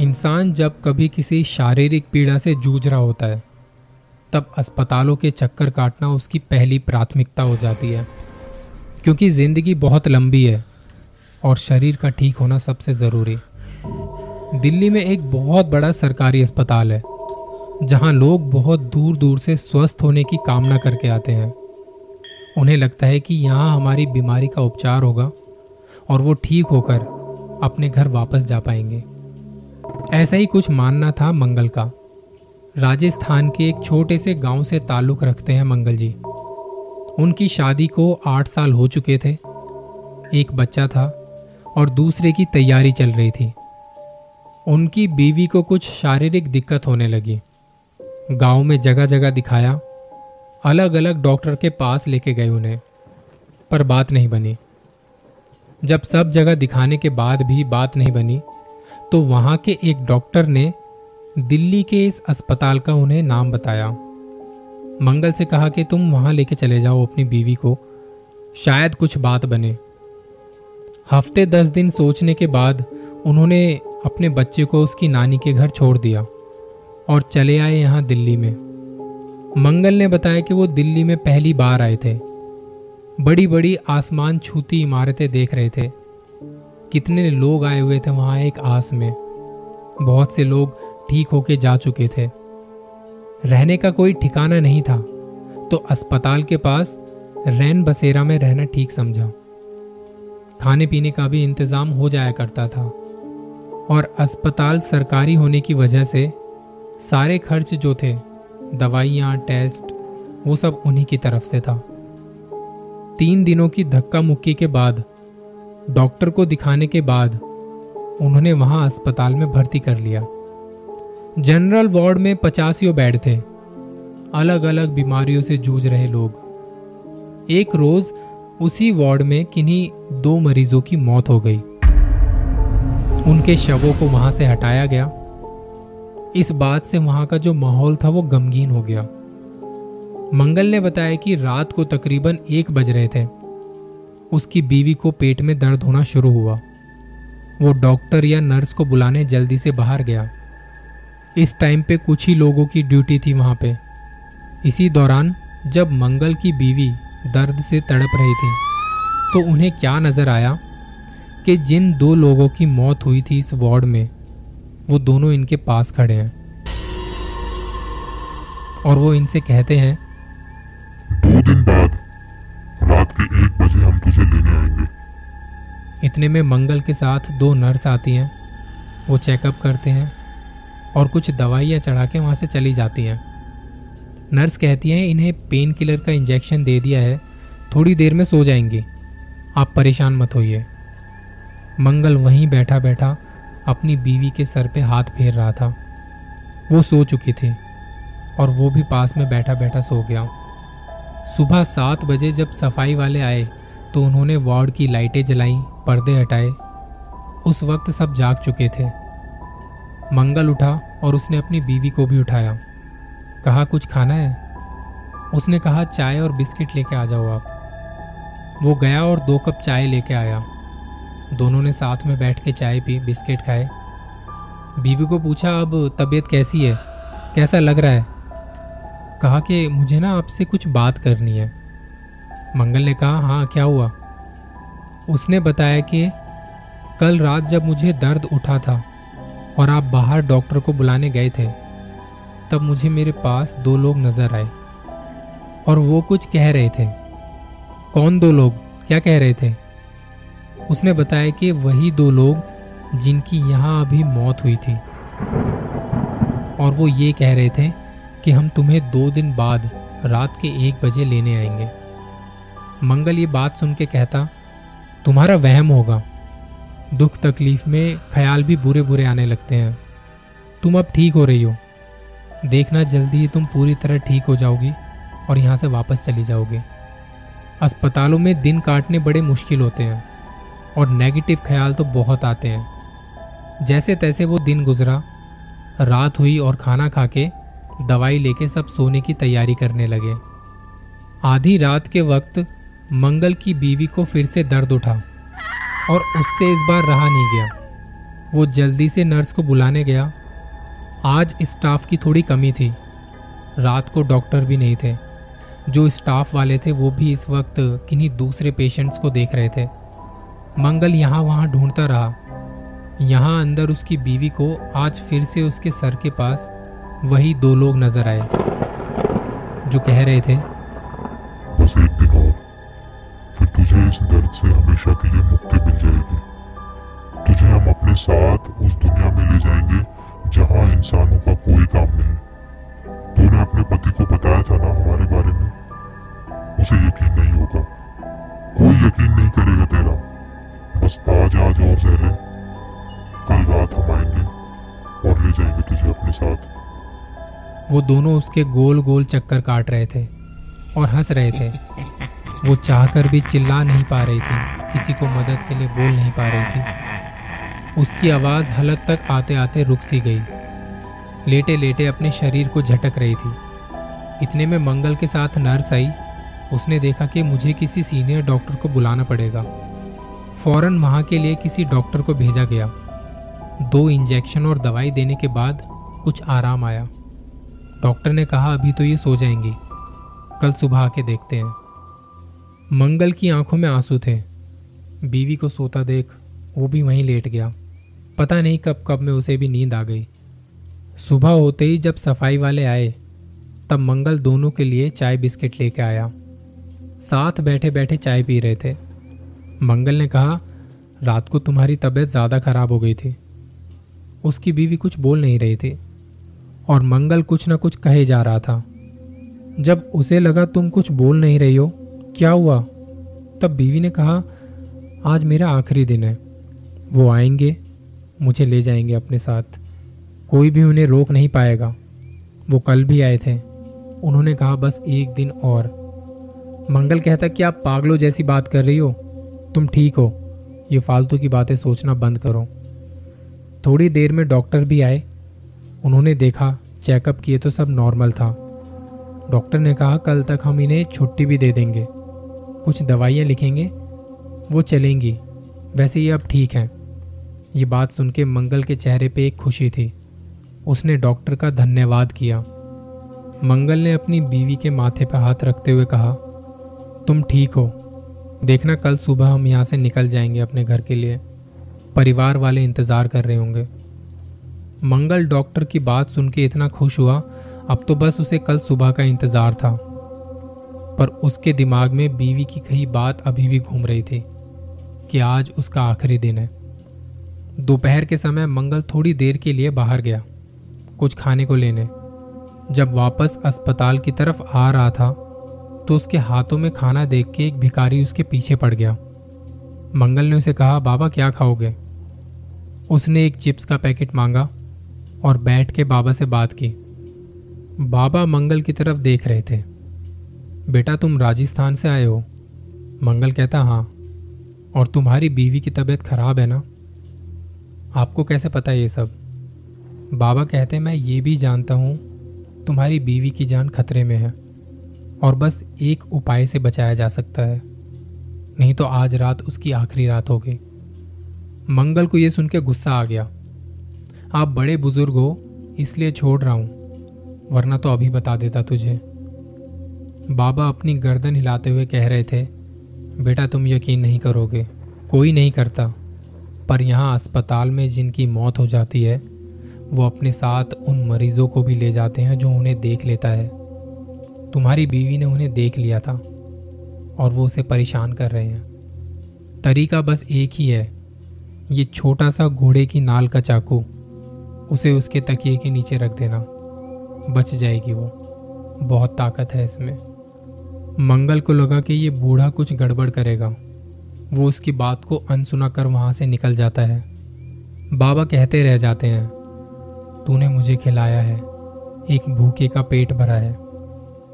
इंसान जब कभी किसी शारीरिक पीड़ा से जूझ रहा होता है, तब अस्पतालों के चक्कर काटना उसकी पहली प्राथमिकता हो जाती है। क्योंकि ज़िंदगी बहुत लंबी है और शरीर का ठीक होना सबसे ज़रूरी दिल्ली में एक बहुत बड़ा सरकारी अस्पताल है, जहाँ लोग बहुत दूर दूर से स्वस्थ होने की कामना करके आते हैं। उन्हें लगता है कि यहाँ हमारी बीमारी का उपचार होगा और वो ठीक होकर अपने घर वापस जा पाएँगे। ऐसा ही कुछ मानना था मंगल का। राजस्थान के एक छोटे से गाँव से ताल्लुक रखते हैं मंगल जी। उनकी शादी को आठ साल हो चुके थे। एक बच्चा था और दूसरे की तैयारी चल रही थी। उनकी बीवी को कुछ शारीरिक दिक्कत होने लगी। गाँव में जगह जगह दिखाया। अलग अलग डॉक्टर के पास लेके गए उन्हें, पर बात नहीं बनी। जब सब जगह दिखाने के बाद भी बात नहीं बनी तो वहाँ के एक डॉक्टर ने दिल्ली के इस अस्पताल का उन्हें नाम बताया। मंगल से कहा कि तुम वहाँ लेके चले जाओ अपनी बीवी को। शायद कुछ बात बने। हफ़्ते दस दिन सोचने के बाद उन्होंने अपने बच्चे को उसकी नानी के घर छोड़ दिया और चले आए यहाँ दिल्ली में। मंगल ने बताया कि वो दिल्ली में पहली बार आए थे। बड़ी बड़ी आसमान छूती इमारतें देख रहे थे। कितने लोग आए हुए थे वहाँ एक आस में। बहुत से लोग ठीक होके जा चुके थे। रहने का कोई ठिकाना नहीं था तो अस्पताल के पास रैन बसेरा में रहना ठीक समझा। खाने पीने का भी इंतज़ाम हो जाया करता था और अस्पताल सरकारी होने की वजह से सारे खर्च जो थे, दवाइयाँ, टेस्ट, वो सब उन्हीं की तरफ़ से था। तीन दिनों की धक्का मुक्की के बाद डॉक्टर को दिखाने के बाद उन्होंने वहाँ अस्पताल में भर्ती कर लिया। जनरल वार्ड में पचासियों बेड थे। अलग अलग बीमारियों से जूझ रहे लोग। एक रोज उसी वार्ड में किन्हीं दो मरीजों की मौत हो गई। उनके शवों को वहाँ से हटाया गया। इस बात से वहाँ का जो माहौल था वो गमगीन हो गया। मंगल ने बताया कि रात को तकरीबन एक बज रहे थे। उसकी बीवी को पेट में दर्द होना शुरू हुआ। वो डॉक्टर या नर्स को बुलाने जल्दी से बाहर गया। इस टाइम पे कुछ ही लोगों की ड्यूटी थी वहाँ पे। इसी दौरान जब मंगल की बीवी दर्द से तड़प रही थी तो उन्हें क्या नज़र आया कि जिन दो लोगों की मौत हुई थी इस वार्ड में, वो दोनों इनके पास खड़े हैं। और वो इनसे कहते हैं इतने में मंगल के साथ दो नर्स आती हैं। वो चेकअप करते हैं और कुछ दवाइयाँ चढ़ा के वहाँ से चली जाती हैं। नर्स कहती हैं, इन्हें पेन किलर का इंजेक्शन दे दिया है। थोड़ी देर में सो जाएँगी। आप परेशान मत होइए। मंगल वहीं बैठा बैठा अपनी बीवी के सर पे हाथ फेर रहा था। वो सो चुकी थी और वो भी पास में बैठा बैठा सो गया। सुबह सात बजे जब सफ़ाई वाले आए तो उन्होंने वार्ड की लाइटें जलाई, पर्दे हटाए। उस वक्त सब जाग चुके थे। मंगल उठा और उसने अपनी बीवी को भी उठाया। कहा, कुछ खाना है? उसने कहा, चाय और बिस्किट लेके आ जाओ आप। वो गया और दो कप चाय लेके आया। दोनों ने साथ में बैठ के चाय पी, बिस्किट खाए। बीवी को पूछा, अब तबीयत कैसी है? कैसा लग रहा है? कहा कि, मुझे ना आपसे कुछ बात करनी है। मंगल ने कहा हाँ क्या हुआ? उसने बताया कि कल रात जब मुझे दर्द उठा था और आप बाहर डॉक्टर को बुलाने गए थे, तब मुझे मेरे पास दो लोग नज़र आए और वो कुछ कह रहे थे। कौन दो लोग? क्या कह रहे थे? उसने बताया कि वही दो लोग जिनकी यहाँ अभी मौत हुई थी और वो ये कह रहे थे कि हम तुम्हें दो दिन बाद रात के एक बजे लेने आएँगे। मंगल ये बात सुन के कहता, तुम्हारा वहम होगा। दुख तकलीफ़ में ख्याल भी बुरे बुरे आने लगते हैं। तुम अब ठीक हो रही हो। देखना जल्दी ही तुम पूरी तरह ठीक हो जाओगी और यहाँ से वापस चली जाओगे। अस्पतालों में दिन काटने बड़े मुश्किल होते हैं और नेगेटिव ख्याल तो बहुत आते हैं। जैसे तैसे वो दिन गुजरा, रात हुई और खाना खा के दवाई लेके सब सोने की तैयारी करने लगे। आधी रात के वक्त मंगल की बीवी को फिर से दर्द उठा और उससे इस बार रहा नहीं गया। वो जल्दी से नर्स को बुलाने गया। आज स्टाफ की थोड़ी कमी थी। रात को डॉक्टर भी नहीं थे। जो स्टाफ वाले थे, वो भी इस वक्त किन्हीं दूसरे पेशेंट्स को देख रहे थे। मंगल यहाँ वहाँ ढूंढता रहा। यहाँ अंदर उसकी बीवी को आज फिर से उसके सर के पास वही दो लोग नज़र आए, जो कह रहे थे, बस एक दिन इस दर्द से हमेशा के लिए मुक्ति मिल जाएगी। तुझे हम अपने साथ उस दुनिया में ले जाएँगे, जहाँ इंसानों का कोई काम नहीं। तूने अपने पति को बताया था ना हमारे बारे में? उसे यकीन नहीं होगा। कोई यकीन नहीं करेगा तेरा। बस आज आज और सह ले कल रात हम आएँगे और ले जाएँगे तुझे अपने साथ। वो दोनों उसके गोल गोल चक्कर काट रहे थे और हंस रहे थे। वो चाहकर भी चिल्ला नहीं पा रही थी, किसी को मदद के लिए बोल नहीं पा रही थी। उसकी आवाज़ हलक तक आते आते रुक सी गई। लेटे लेटे अपने शरीर को झटक रही थी। इतने में मंगल के साथ नर्स आई। उसने देखा कि मुझे किसी सीनियर डॉक्टर को बुलाना पड़ेगा। फ़ौरन वहाँ के लिए किसी डॉक्टर को भेजा गया। दो इंजेक्शन और दवाई देने के बाद कुछ आराम आया। डॉक्टर ने कहा, अभी तो ये सो जाएँगी। कल सुबह आके देखते हैं। मंगल की आँखों में आँसू थे। बीवी को सोता देख वो भी वहीं लेट गया। पता नहीं कब कब में उसे भी नींद आ गई। सुबह होते ही जब सफ़ाई वाले आए, तब मंगल दोनों के लिए चाय बिस्किट लेके आया। साथ बैठे बैठे चाय पी रहे थे। मंगल ने कहा, रात को तुम्हारी तबीयत ज़्यादा खराब हो गई थी। उसकी बीवी कुछ बोल नहीं रही थी। और मंगल कुछ ना कुछ कहे जा रहा था। जब उसे लगा तुम कुछ बोल नहीं रही हो क्या हुआ? तब बीवी ने कहा, आज मेरा आखिरी दिन है। वो आएँगे, मुझे ले जाएँगे अपने साथ। कोई भी उन्हें रोक नहीं पाएगा। वो कल भी आए थे। उन्होंने कहा, बस एक दिन और। मंगल कहता कि आप पागलों जैसी बात कर रही हो? तुम ठीक हो। ये फालतू की बातें सोचना बंद करो। थोड़ी देर में डॉक्टर भी आए। उन्होंने देखा, चेकअप किए तो सब नॉर्मल था। डॉक्टर ने कहा, कल तक हम इन्हें छुट्टी भी दे देंगे। कुछ दवाइयाँ लिखेंगे, वो चलेंगी। वैसे ये अब ठीक हैं। ये बात सुन के मंगल के चेहरे पे एक खुशी थी। उसने डॉक्टर का धन्यवाद किया। मंगल ने अपनी बीवी के माथे पर हाथ रखते हुए कहा, तुम ठीक हो। देखना, कल सुबह हम यहाँ से निकल जाएँगे अपने घर के लिए। परिवार वाले इंतज़ार कर रहे होंगे। मंगल डॉक्टर की बात सुन के इतना खुश हुआ, अब तो बस उसे कल सुबह का इंतज़ार था। पर उसके दिमाग में बीवी की कही बात अभी भी घूम रही थी कि आज उसका आखिरी दिन है। दोपहर के समय मंगल थोड़ी देर के लिए बाहर गया, कुछ खाने को लेने। जब वापस अस्पताल की तरफ़ आ रहा था तो उसके हाथों में खाना देख के एक भिखारी उसके पीछे पड़ गया। मंगल ने उसे कहा, बाबा, क्या खाओगे? उसने एक चिप्स का पैकेट मांगा और बैठ के बाबा से बात की। बाबा मंगल की तरफ़ देख रहे थे। बेटा तुम राजस्थान से आए हो। मंगल कहता हाँ और तुम्हारी बीवी की तबीयत खराब है ना? आपको कैसे पता ये सब? बाबा कहते, मैं ये भी जानता हूँ, तुम्हारी बीवी की जान खतरे में है, और बस एक उपाय से बचाया जा सकता है। नहीं तो आज रात उसकी आखिरी रात होगी मंगल को यह सुन के गुस्सा आ गया। आप बड़े बुज़ुर्ग हो, इसलिए छोड़ रहा हूँ, वरना तो अभी बता देता तुझे। बाबा अपनी गर्दन हिलाते हुए कह रहे थे, बेटा तुम यकीन नहीं करोगे, कोई नहीं करता, पर यहाँ अस्पताल में जिनकी मौत हो जाती है, वो अपने साथ उन मरीजों को भी ले जाते हैं जो उन्हें देख लेता है। तुम्हारी बीवी ने उन्हें देख लिया था और वो उसे परेशान कर रहे हैं। तरीका बस एक ही है, ये छोटा सा घोड़े की नाल का चाकू, उसे उसके तकिए के नीचे रख देना, बच जाएगी वो, बहुत ताकत है इसमें। मंगल को लगा कि ये बूढ़ा कुछ गड़बड़ करेगा। वो उसकी बात को अनसुना कर वहाँ से निकल जाता है। बाबा कहते रह जाते हैं, तूने मुझे खिलाया है, एक भूखे का पेट भरा है।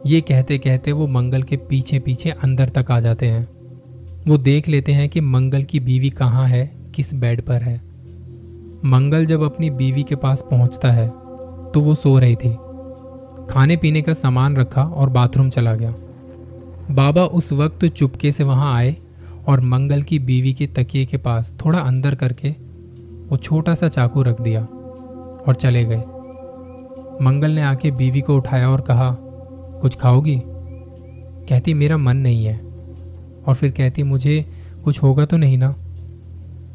ये कहते कहते वो मंगल के पीछे पीछे अंदर तक आ जाते हैं। वो देख लेते हैं कि मंगल की बीवी कहाँ है, किस बेड पर है। मंगल जब अपनी बीवी के पास पहुँचता है तो वो सो रही थी। खाने पीने का सामान रखा और बाथरूम चला गया। बाबा उस वक्त चुपके से वहाँ आए और मंगल की बीवी के तकिए के पास थोड़ा अंदर करके वो छोटा सा चाकू रख दिया और चले गए। मंगल ने आके बीवी को उठाया और कहा, कुछ खाओगी? कहती, मेरा मन नहीं है। और फिर कहती, मुझे कुछ होगा तो नहीं ना?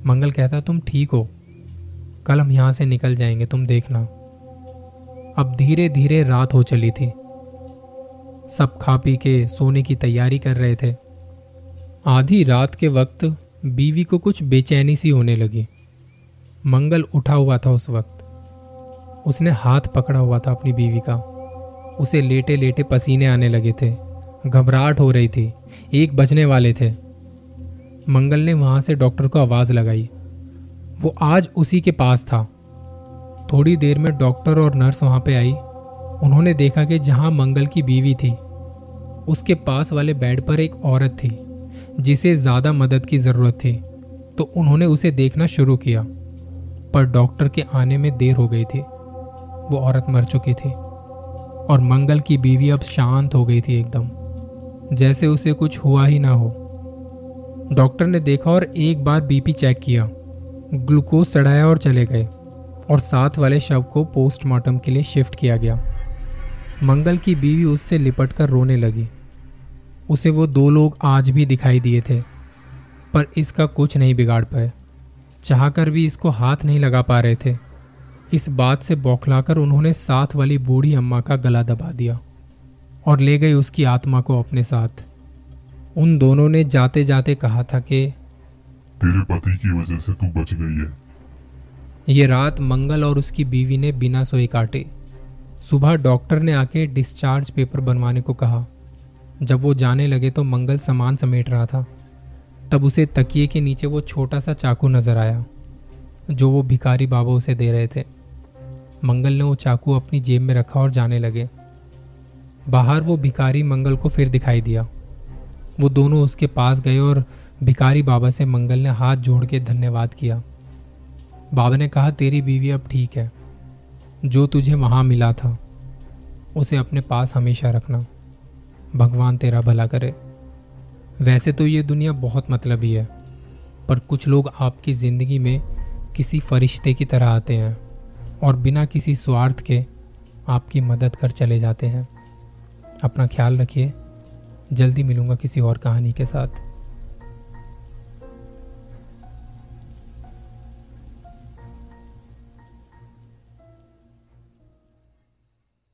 मंगल कहता, तुम ठीक हो। कल हम यहाँ से निकल जाएँगे, तुम देखना। अब धीरे धीरे रात हो चली थी। सब खा पी के सोने की तैयारी कर रहे थे। आधी रात के वक्त बीवी को कुछ बेचैनी सी होने लगी। मंगल उठा हुआ था उस वक्त। उसने हाथ पकड़ा हुआ था अपनी बीवी का। उसे लेटे लेटे पसीने आने लगे थे। घबराहट हो रही थी। एक बजने वाले थे। मंगल ने वहाँ से डॉक्टर को आवाज़ लगाई। वो आज उसी के पास था। थोड़ी देर में डॉक्टर और नर्स वहाँ पे आई। उन्होंने देखा कि जहाँ मंगल की बीवी थी, उसके पास वाले बेड पर एक औरत थी, जिसे ज़्यादा मदद की ज़रूरत थी। तो उन्होंने उसे देखना शुरू किया, पर डॉक्टर के आने में देर हो गई थी। वो औरत मर चुकी थी, और मंगल की बीवी अब शांत हो गई थी एकदम, जैसे उसे कुछ हुआ ही ना हो। डॉक्टर ने देखा और एक बार बीपी चेक किया, ग्लूकोज चढ़ाया और चले गए, और साथ वाले शव को पोस्टमार्टम के लिए शिफ्ट किया गया। मंगल की बीवी उससे लिपट कर रोने लगी। उसे वो दो लोग आज भी दिखाई दिए थे पर इसका कुछ नहीं बिगाड़ पाए। चाहकर भी इसको हाथ नहीं लगा पा रहे थे। इस बात से बौखलाकर उन्होंने साथ वाली बूढ़ी अम्मा का गला दबा दिया और ले गई उसकी आत्मा को अपने साथ। उन दोनों ने जाते जाते कहा था कि तेरे पति की वजह से तू बच गई है। ये रात मंगल और उसकी बीवी ने बिना सोए काटे। सुबह डॉक्टर ने आके डिस्चार्ज पेपर बनवाने को कहा। जब वो जाने लगे तो मंगल सामान समेट रहा था। तब उसे तकिए के नीचे वो छोटा सा चाकू नज़र आया, जो वो भिकारी बाबा उसे दे रहे थे। मंगल ने वो चाकू अपनी जेब में रखा और जाने लगे। बाहर वो भिकारी मंगल को फिर दिखाई दिया। वो दोनों उसके पास गए और भिकारी बाबा से मंगल ने हाथ जोड़ के धन्यवाद किया। बाबा ने कहा, तेरी बीवी अब ठीक है। जो तुझे वहाँ मिला था, उसे अपने पास हमेशा रखना। भगवान तेरा भला करे। वैसे तो ये दुनिया बहुत मतलबी है पर कुछ लोग आपकी ज़िंदगी में किसी फरिश्ते की तरह आते हैं और बिना किसी स्वार्थ के आपकी मदद कर चले जाते हैं। अपना ख्याल रखिए। जल्दी मिलूँगा किसी और कहानी के साथ।